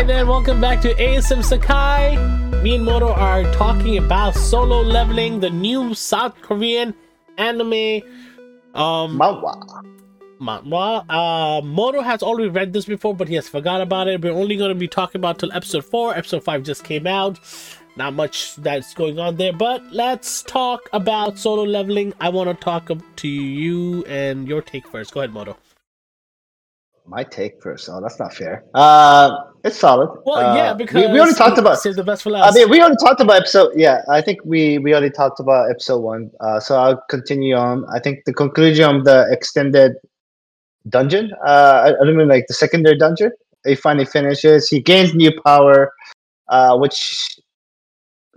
and then welcome back to ASM Sakai. Me and Moto are talking about solo leveling, the new South Korean anime. Um, Manhwa. manhwa. Uh, Moto has already read this before, but he has forgot about it. We're only going to be talking about till episode four. Episode five just came out. Not much that's going on there, but let's talk about solo leveling. I want to talk to you and your take first. Go ahead, Moto. My take first. Oh, that's not fair. Uh, it's solid. Well, Uh, yeah, we- because we, already talked about. save the best for I mean, we already talked about episode. Yeah, I think we we already talked about episode one. Uh, so I'll continue on. I think the conclusion of the extended dungeon. Uh, I, I don't mean like the secondary dungeon. He finally finishes. He gains new power, uh, which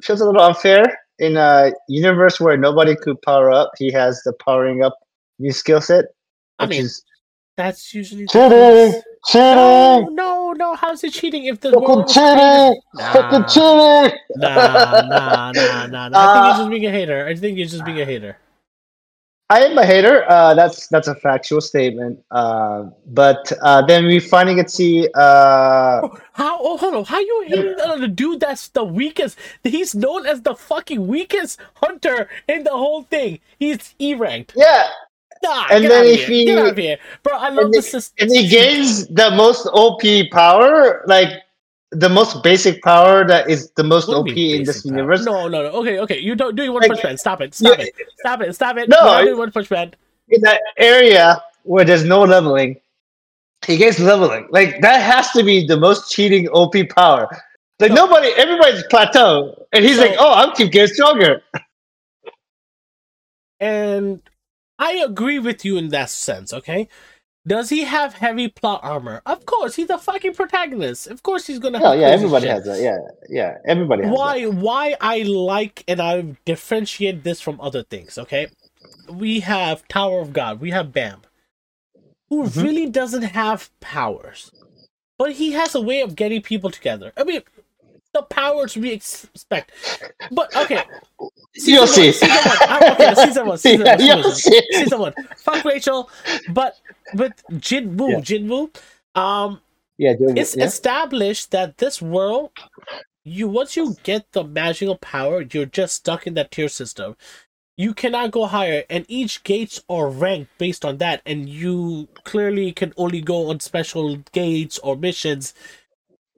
feels a little unfair in a universe where nobody could power up. He has the powering up new skill set, I mean, is That's usually the cheating, No, no, no. How's it cheating if the fucking cheating, Nah. fucking cheating. Nah, nah, nah, nah, nah. I think you're just being a hater. I think you're just being a hater. I am a hater. Uh, that's that's a factual statement. Uh, but uh, then we finally get to see. Uh, How? Oh, hold on. How you hating on the dude that's the weakest? He's known as the fucking weakest hunter in the whole thing. He's E ranked. yeah, Nah, And then if he- Get out of here, bro. I love the system. and he gains the most OP power, like the most basic power that is the most OP in this power? universe. No, no, no. Okay, okay. You don't do one Like, punch man. Stop it. Stop yeah. it. Stop it. Stop it. No, You're not I- doing one punch man. In that area where there's no leveling, he gets leveling. Like that has to be the most cheating OP power. Like No. nobody, everybody's plateau, and he's So- like, "Oh, I'm keep getting stronger." And I agree with you in that sense, okay? Does he have heavy plot armor? Of course, he's a fucking protagonist. Of course he's gonna have yeah, everybody shit. has that. Yeah, yeah, everybody has that. Why why I like and I differentiate this from other things, okay? We have Tower of God, we have Bam, who Mhm. really doesn't have powers. But he has a way of getting people together. I mean the powers we expect. But okay. You'll see. Season one. I- okay, season one. Season Yeah, one. Season one. Season one. Fuck Rachel. But with Jinwoo, Yeah. Jinwoo, um, Yeah, doing it's. Yeah. established that this world, you once you get the magical power, you're just stuck in that tier system. You cannot go higher, and each gates are ranked based on that, and you clearly can only go on special gates or missions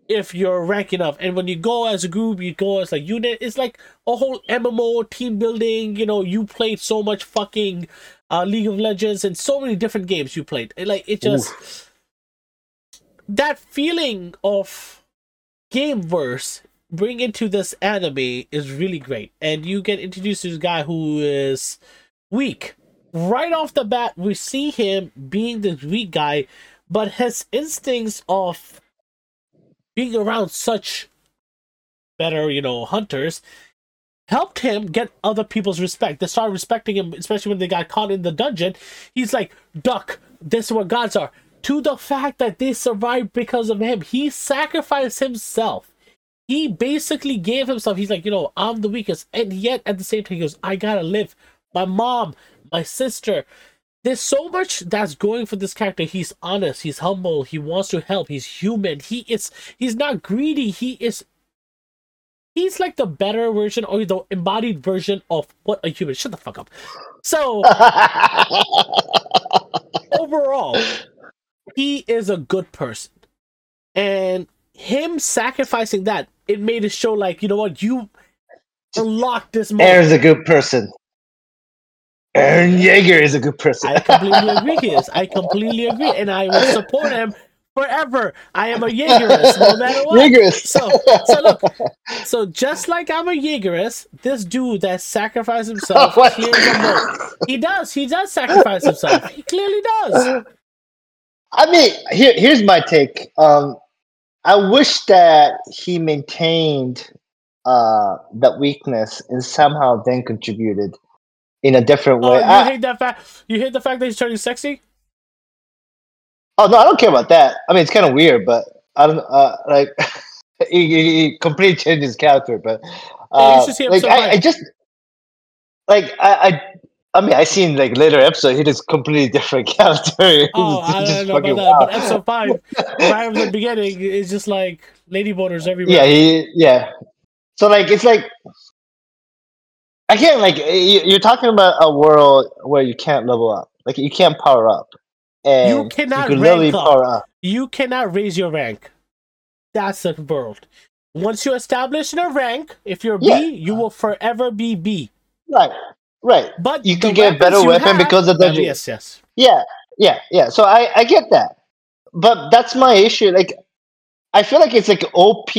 if you're ranking up. And when you go as a group, you go as a unit. It's like a whole MMO team building. You know, you played so much fucking uh, League of Legends and so many different games you played. It, like it just that feeling of game verse bring into this anime is really great and you get introduced to this guy who is weak right off the bat we see him being this weak guy but his instincts of being around such better you know hunters helped him get other people's respect. They started respecting him especially when they got caught in the dungeon. He's like duck this is what gods are. To the fact that they survived because of him. He sacrificed himself. He basically gave himself. He's like you know i'm the weakest. And yet at the same time he goes i gotta live. My mom my sister there's so much that's going for this character. He's honest he's humble he wants to help he's human he is he's not greedy he is he's like the better version or the embodied version of what a human shut the fuck up. So overall he is a good person. And him sacrificing that it made it show like you know what you unlocked this moment. Eren's a good person. Eren Yeager is a good person. I completely agree he is. I completely agree, and I will support him forever. I am a Jaegerist, no matter what. Yeagerist. So, so look, so just like I'm a Jaegerist, this dude that sacrificed himself What? clears the moat. He does. He does sacrifice himself. He clearly does. I mean, here, here's my take. Um, I wish that he maintained uh, that weakness and somehow then contributed in a different Oh, way. you I- hate that fact? You hate the fact that he's turning sexy? oh no, I don't care about that. I mean, it's kind of weird, but I don't uh, like. he, he, he completely changed his character, but you uh, like episode I, I just like I, I I mean, I seen like later episode, he is completely different character. Oh, I don't know about that. But episode five, right from the beginning, is just like lady boners everywhere. Yeah, he, yeah. So like, it's like again, like you're talking about a world where you can't level up, like you can't power up, and you cannot you rank up. Power up. You cannot raise your rank. That's the world. Once you establish a rank, if you're yeah. B, you will forever be B. Right. Right. But you can get a better weapon have, because of the yes, yes. Yeah, yeah, yeah. So I I get that, but that's my issue. Like, I feel like it's like OP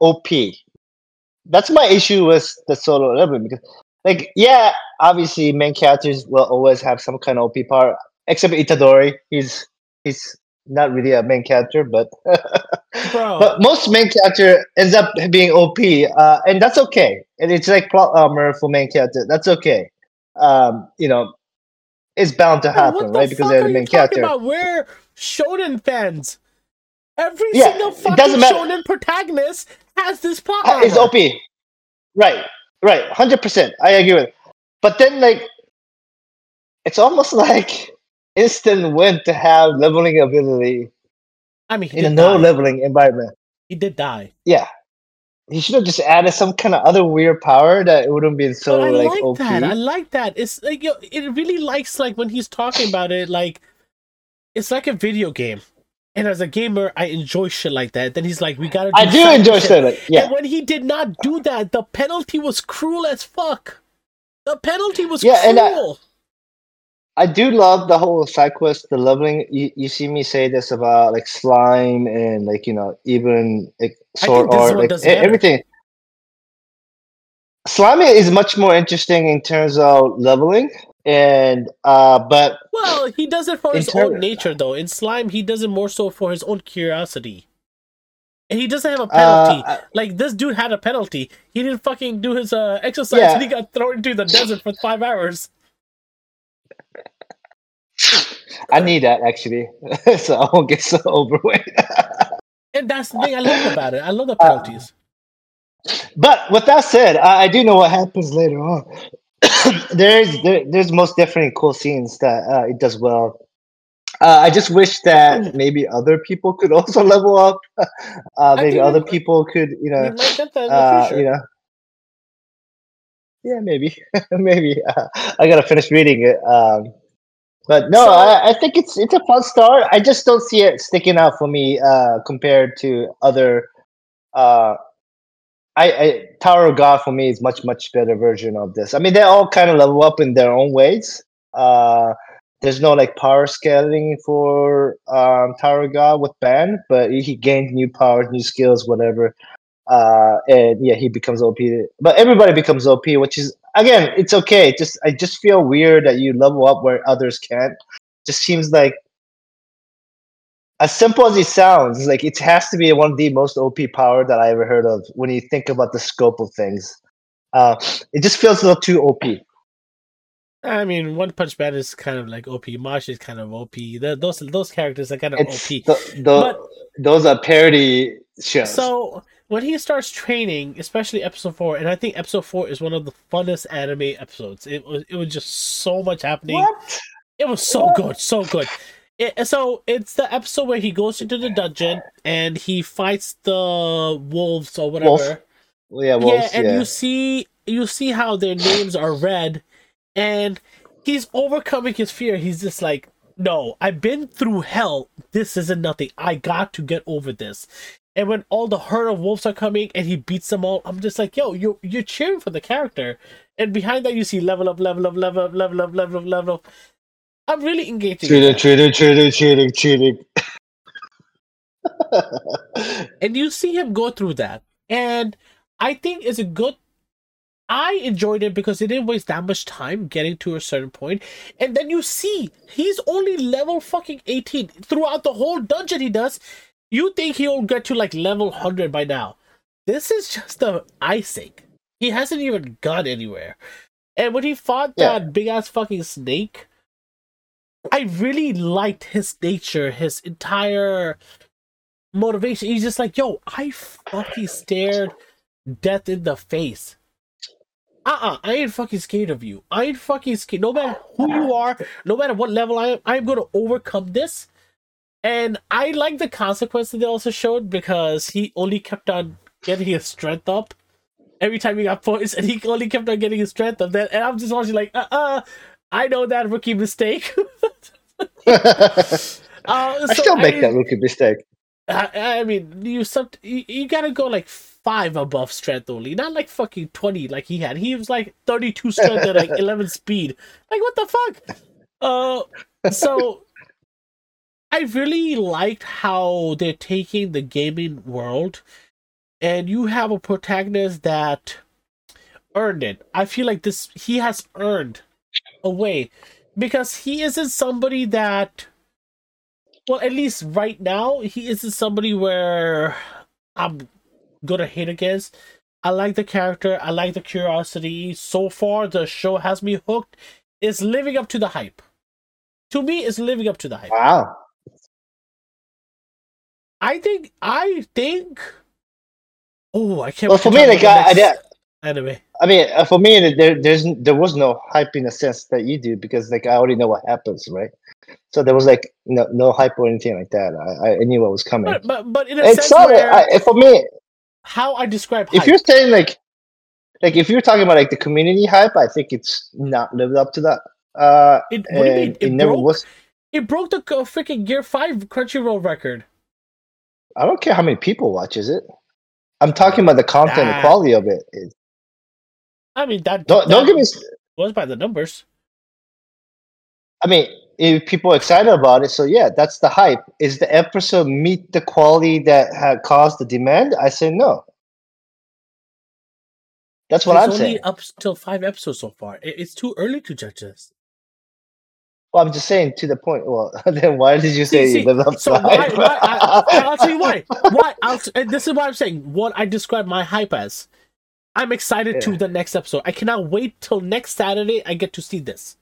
OP. That's my issue with the solo leveling because, like, yeah, obviously main characters will always have some kind of OP power, except Itadori. He's he's not really a main character, but but most main character ends up being OP, uh, and that's okay. And it's like plot armor for main character. That's okay um, you know, it's bound to happen, right? Because they're the main character. About? We're shonen fans. Every yeah, single fucking shonen protagonist has this plot. Uh, it's OP. Right, right, hundred percent. I agree with. It. But then, like, it's almost like instant win to have leveling ability. I mean, in a no leveling environment. He did die. Yeah, he should have just added some kind of other weird power that it wouldn't be so I like, like OP. that. I like that. It's like it really likes like when he's talking about it, like it's like a video game. And as a gamer, I enjoy shit like that. Then he's like, "We gotta." Do I do enjoy shit. Like, yeah. And when he did not do that, the penalty was cruel as fuck. The penalty was yeah, cruel. I do love the whole side quest, the leveling. You, you see me say this about like slime and like you know even like sword art, like everything. Slime is much more interesting in terms of leveling, and uh, but well, he does it for his ter- own nature though. In slime, he does it more so for his own curiosity. And he doesn't have a penalty. Uh, like this dude had a penalty. He didn't fucking do his uh, exercise, yeah. and he got thrown into the desert for five hours. I need that actually, so I won't get so overweight. and that's the thing I love about it. I love the uh, penalties. Uh, but with that said, I, I, do know what happens later on. there's there, there's most definitely cool scenes that uh, it does well. Uh, I just wish that hmm. maybe other people could also level up. Uh, maybe other people could, you know, uh, you know. Yeah, maybe, maybe. Uh, I gotta finish reading it. Um, but no, so, I, I, think it's it's a fun start. I just don't see it sticking out for me uh, compared to other. I, I Tower of God for me is much much better version of this. I mean, they all kind of level up in their own ways. Uh, there's no like power scaling for um, Tower of God with Bam, but he gains new powers, new skills, whatever. Uh, and yeah, he becomes OP. But everybody becomes OP, which is again, it's okay. Just I just feel weird that you level up where others can't. Just seems like as simple as it sounds, like it has to be one of the most OP power that I ever heard of when you think about the scope of things. Uh, it just feels a little too OP. I mean, One Punch Man is kind of like OP. Mash is kind of OP. The, those those characters are kind of it's OP. The, the, but, those are parody shows. So when he starts training, especially episode four, and I think episode four is one of the funnest anime episodes. It was it was just so much happening. What? It was so what? good, so good. It, so it's the episode where he goes into the dungeon and he fights the wolves or whatever. Wolf. Yeah, wolves, yeah, and yeah. you see you see how their names are red, and he's overcoming his fear. He's just like, no, I've been through hell. This isn't nothing. I got to get over this. And when all the herd of wolves are coming and he beats them all, I'm just like, yo, you're you're cheering for the character. And behind that you see level up, level up, level up, level up, level up, level up. I'm really engaging. Cheating, cheating, cheating, cheating, cheating. and you see him go through that. And I think it's a good I enjoyed it because it didn't waste that much time getting to a certain point. And then you see he's only level fucking 18 throughout the whole dungeon he does. You think he'll get to like level 100 by now. This is just the icing. He hasn't even gone anywhere. And when he fought yeah. that big ass fucking snake, I really liked his nature, his entire motivation. He's just like, yo, I fucking stared death in the face. uh-uh, I ain't fucking scared of you. I ain't fucking scared. No matter who you are, no matter what level I am, I'm gonna overcome this. And I like the consequence that they also showed because he only kept on getting his strength up every time he got points, and he only kept on getting his strength up. Then, and I'm just watching like, uh, uh I know that rookie mistake. uh, I still make I mean, that rookie mistake. I, I mean, you, some, you you gotta go like five above strength only, not like fucking twenty like he had. He was like thirty two strength and like eleven speed. Like what the fuck? Uh, so I really liked how they're taking the gaming world, and you have a protagonist that earned it. I feel like this he has earned a way because he isn't somebody that well at least right now he isn't somebody where i'm gonna hate against. I like the character. I like the curiosity. So far the show has me hooked. It's living up to the hype. To me it's living up to the hype. Wow. I think i think oh i can't well for me like I, I, anyway I mean, uh, for me, there there's there was no hype in a sense that you do because like I already know what happens, right? So there was like no no hype or anything like that. I, I knew what was coming. But but, but in a it's sense not where, I, for me. How I describe if you're saying like like if you're talking about like the community hype, I think it's not lived up to that. Uh, it, what do you mean? It, it never was. It broke the freaking Gear Five Crunchyroll record. I don't care how many people watches it. I'm talking about the content, the quality of it. I mean that don't, that don't give me was by the numbers. I mean, if people are excited about it, so yeah, that's the hype. Is the episode meet the quality that had caused the demand? I say no. That's what I'm saying. Up till five episodes so far. It's too early to judge this. Well, I'm just saying to the point. Well, then why did you say see, you So why, why I, will tell you why. Why? I'll, this is what I'm saying. What I describe my hype as. I'm excited yeah. to the next episode. I cannot wait till next Saturday I get to see this.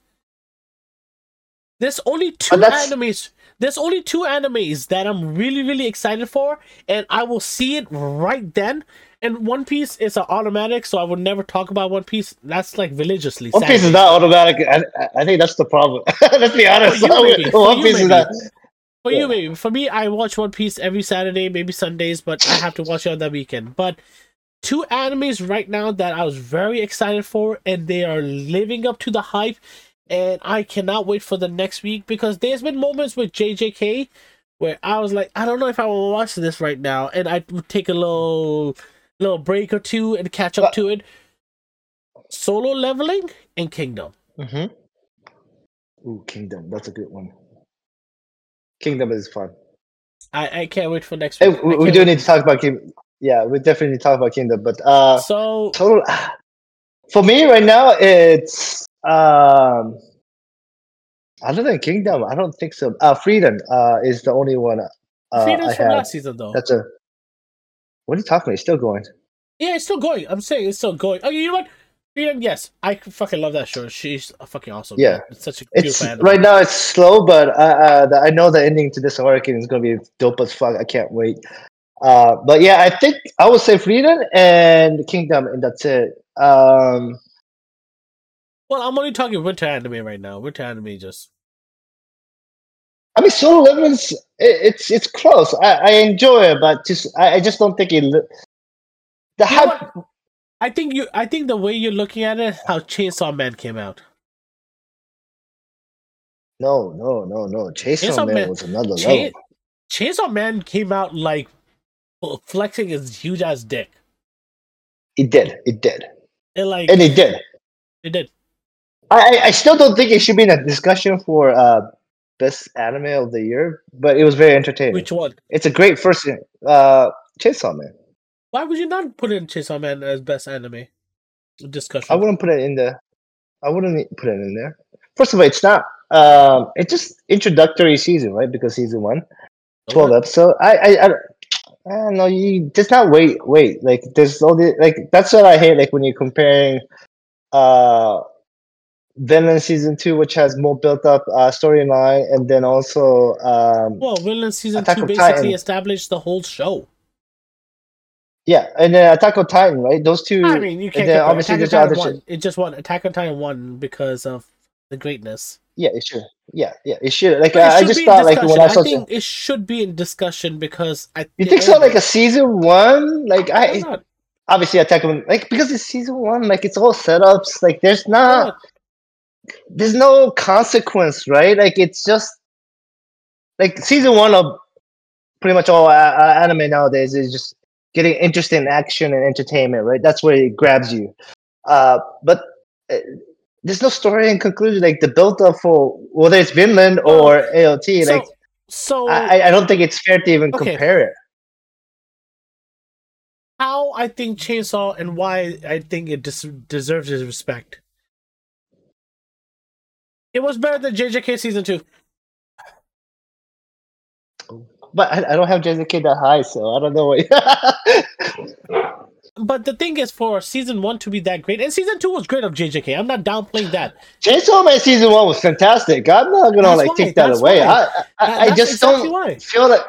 There's only two animes. There's only two animes that I'm really, really excited for, and I will see it right then. And One Piece is an automatic, so I would never talk about One Piece. That's like religiously. One Piece is not automatic. I, I think that's the problem. Let's be honest. For you. One Piece maybe. is not. For yeah. you, maybe. For me, I watch One Piece every Saturday, maybe Sundays, but I have to watch it on that weekend. But two animes right now that I was very excited for, and they are living up to the hype. And I cannot wait for the next week because there's been moments with JJK where I was like, I don't know if I will watch this right now, and I would take a little little break or two and catch up to it. Solo leveling and Kingdom. Mm-hmm. Ooh, Kingdom. That's a good one. Kingdom is fun. I, I can't wait for next week. Hey, we, we do wait. need to talk about Kingdom yeah, we definitely talk about Kingdom, but uh, so total for me right now, it's um, other than Kingdom, I don't think so. Uh, Frieren uh, is the only one. Uh, I from last season, though. That's a. What are you talking about? It's still going. Yeah, it's still going. I'm saying it's still going. Oh, you know what? Frieren, yes, I fucking love that show. She's fucking awesome. Yeah, it's such a it's, Right now, it's slow, but uh, uh, I know the ending to this arc is gonna be dope as fuck. I can't wait. Uh, but yeah, I think I would say Frieren and Kingdom, and that's it. Um, well, I'm only talking winter anime right now. Winter anime just. I mean, Solo Leveling's it, it's it's close. I, I enjoy it, but just I, I just don't think it. The hype. I think you. I think the way you're looking at it, how Chainsaw Man came out. No, no, no, no. Chainsaw, Chainsaw Man, Man, was another level. Chainsaw Man came out like flexing his huge ass dick. It did. It did. It like and it did. It did. I I still don't think it should be in a discussion for uh best anime of the year, but it was very entertaining. Which one? It's a great first uh Chainsaw Man. Why would you not put in Chainsaw Man as best anime discussion? I wouldn't put it in there. I wouldn't put it in there. First of all, it's not. Um, it's just introductory season, right? Because season one, 12 okay. episode. I, I, I uh, no, you just not wait, wait. Like there's all the like that's what I hate. Like when you're comparing uh Vinland season two, which has more built up uh, storyline, and then also um, well, Vinland season Attack two basically Titan. established the whole show. Yeah, and then Attack on Titan, right? Those two. I mean, you can't. and then compare. obviously Attack on Titan won. It just won. Attack on Titan one because of the greatness. Yeah, it should. Yeah, yeah, it should. Like it I should just thought, like when I saw, think it should be in discussion because I. you think so? Like a season one? Like I not? obviously Attack on like because it's season one. Like it's all setups. Like there's not. not? there's no consequence, right? Like it's just like season one of pretty much all uh, uh, anime nowadays is just getting interesting action and entertainment, right? That's where it grabs you. Uh, but uh, there's no story and conclusion. Like the build up for whether it's Vinland or AOT, So, like so I, I don't think it's fair to even Okay. compare it. how I think Chainsaw and why I think it des- deserves his respect. It was better than JJK season two. But I, I don't have JJK that high, so I don't know what. But the thing is, for season one to be that great, and season two was great of JJK. I'm not downplaying that. Chainsaw Man season one was fantastic. I'm not gonna That's like why, take that away. why. I I, That- I just exactly don't why. feel that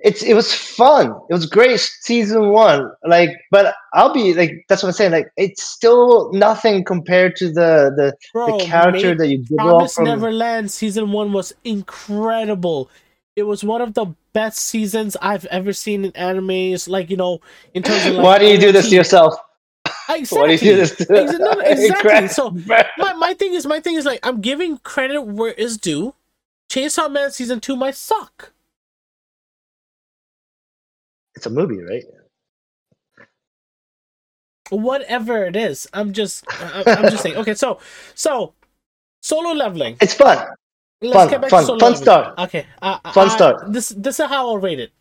it's it was fun. It was great season one. Like, but I'll be like that's what I'm saying. Like, it's still nothing compared to the the, Bro, the character that you develop Promise from. Neverland season one was incredible. It was one of the best seasons I've ever seen in animes. Like you know, in terms of like, Why do you do this to yourself? Exactly. Why do you do this to Exa- no, no, exactly. So my, my thing is my thing is like I'm giving credit where is due. Chainsaw Man season two might suck. it's a movie, right? Whatever it is, I'm just I, I'm just saying. Okay, so so solo leveling. It's fun. Let's Fun, get back fun, to solo fun start. Okay, uh, Fun I- start. This this is how I'll rate it.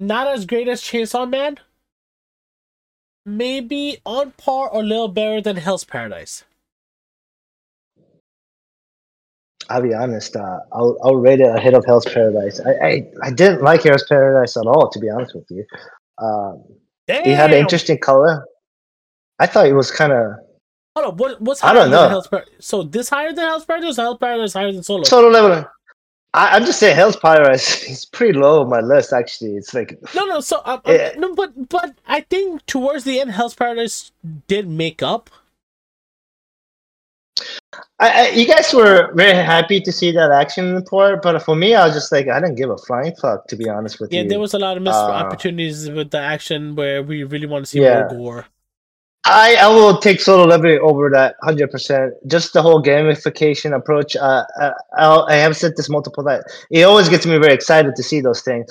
Not as great as Chainsaw Man. Maybe on par or a little better than Hell's Paradise. I'll be honest. Uh, I'll I'll rate it ahead of Hell's Paradise. I I, I didn't like Hell's Paradise at all, to be honest with you. Um, Damn. it had an interesting color. I thought it was kind of Hold on, what, what's I don't than know. Hell's Paradise? So this higher than Hell's Paradise? Or Hell's Paradise higher than Solo? solo leveling. I, I'm just saying, Hell's Paradise is pretty low on my list. Actually, it's like no, no. So um, Yeah. no, but but I think towards the end, Hell's Paradise did make up. I, I, you guys were very happy to see that action report, but for me, I was just like, I didn't give a flying fuck, to be honest with Yeah, you. Yeah, there was a lot of missed Uh, opportunities with the action where we really want to see Yeah. more gore. I, I will take solo leveling over that hundred percent. Just the whole gamification approach. Uh, I, I'll, I have said this multiple times. It always gets me very excited to see those things.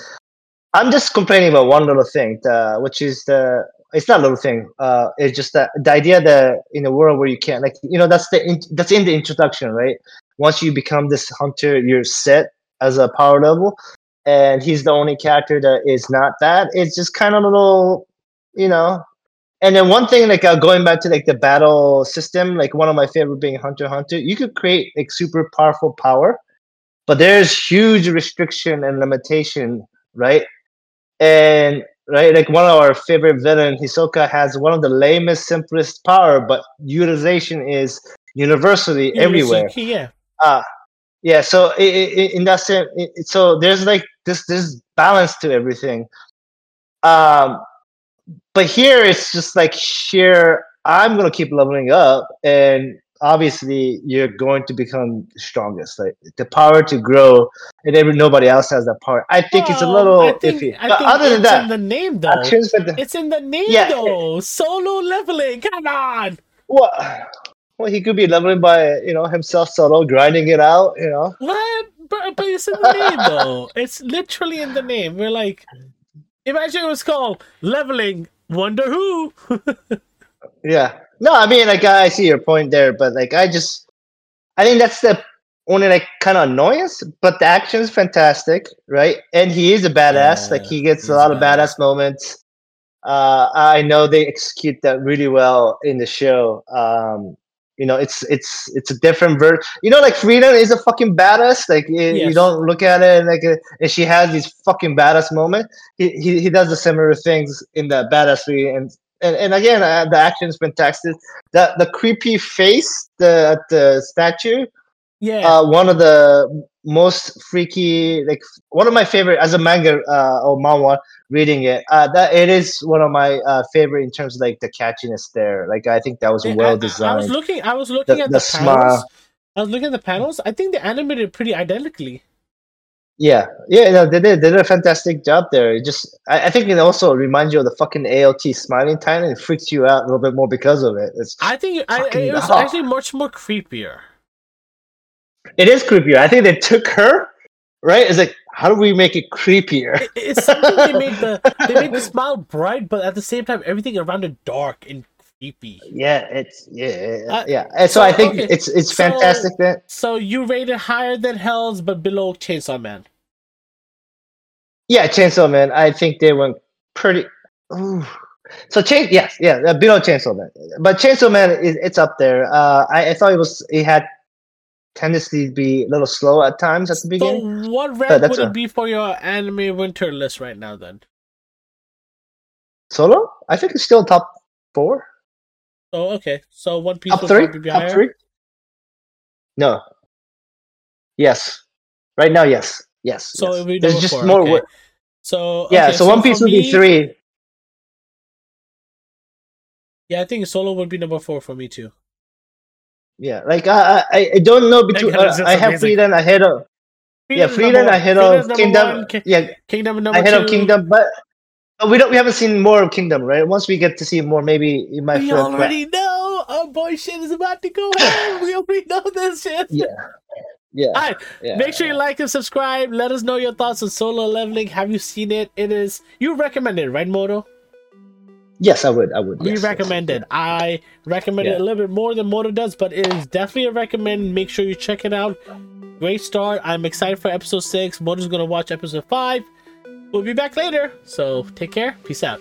I'm just complaining about one little thing, which is the. It's not a little thing. Uh, it's just that the idea that in a world where you can't, like, you know, that's the in, that's in the introduction, right? Once you become this hunter, you're set as a power level, and he's the only character that is not that. It's just kind of a little, you know, and then one thing, like uh, going back to like the battle system, like one of my favorite being Hunter Hunter, you could create like super powerful power, but there's huge restriction and limitation, right? And right, like one of our favorite villain, Hisoka, has one of the lamest, simplest power, but utilization is universally everywhere. Yeah, Uh yeah. So i i in that sense, i i- so there's like this this balance to everything. Um, but here it's just like sheer. I'm gonna keep leveling up, and obviously you're going to become the strongest. Like the power to grow, and every nobody else has that power. I think it's a little I think, iffy. I but think other than it's that, in the name though. the, It's in the name Yeah. though. Solo leveling. Come on. what? Well, he could be leveling by you know himself solo, grinding it out. You know. What? But, but it's in the name though. It's literally in the name. We're like, imagine it was called leveling. Wonder who? Yeah. No, I mean, like, I see your point there, but like, I just, I think that's the only like kind of annoyance. But the action is fantastic, right? And he is a badass. like, he gets a lot of badass. badass moments. Uh, I know they execute that really well in the show. Um, you know, it's it's it's a different version. You know, like Frieren is a fucking badass. Like y- you don't look at it like, uh and she has these fucking badass moments. He he, he does the similar things in that badassery, and and, and again, uh, the action is fantastic. The the creepy face, the the statue, Yeah. uh, one of the most freaky, like one of my favorite as a manga uh, or manhwa. Reading it, uh, that it is one of my uh, favorite in terms of like the catchiness there. Like I think that was I- I- well I, was designed. looking. I was looking The- at the the, panels. I was looking at the panels. I think they animated pretty identically. Yeah, yeah, no, they did. They did a fantastic job there. It just, I, I think it also reminds you of the fucking AOT Smiling Titan. It freaks you out a little bit more because of it. It's, I think I, it was hell. actually much more creepier. It is creepier. I think they took her, right? It's like, how do we make it creepier? It, it's something they made the they made the smile bright, but at the same time, everything around it dark and creepy. Yeah, it's yeah, yeah, Uh, yeah. And so, so, I think okay. it's it's So- fantastic that So you rated higher than Hell's, but below Chainsaw Man. yeah, Chainsaw Man. I think they went pretty. Ooh. So chain, yes, yeah, uh, below Chainsaw Man, but Chainsaw Man is it's up there. Uh, I, I thought it was it had tendency to be a little slow at times at the beginning. So what rank would a- it be for your anime winter list right now? Then. Solo, I think it's still top four, Oh, okay. So One Piece top three, be top higher. three. No. Yes. Right now, yes, yes. So yes. There's just four. more. okay. wo- So Yeah. okay, so, One Piece would me- be three. Yeah, I think Solo would be number four for me too. Yeah, like I, I, I don't know between. Uh, I have amazing. Frieren ahead of yeah, Frieren number one. ahead of Kingdom. one, Ki- Yeah, Kingdom number ahead two. of Kingdom, but we don't. We haven't seen more of Kingdom, right? Once we get to see more, maybe it might We already know our boy shit is about to go home. we already know this shit. Yeah, yeah, All right, yeah. make sure you like and subscribe. Let us know your thoughts on solo leveling. Have you seen it? It is you recommend it, right, Moto? Yes, I would. I would. We yes, recommend yes. it. I recommend it a little bit more than Moto does, but it is definitely a recommend. Make sure you check it out. Great start. I'm excited for episode six. Moto's gonna watch episode five. We'll be back later. So take care. Peace out.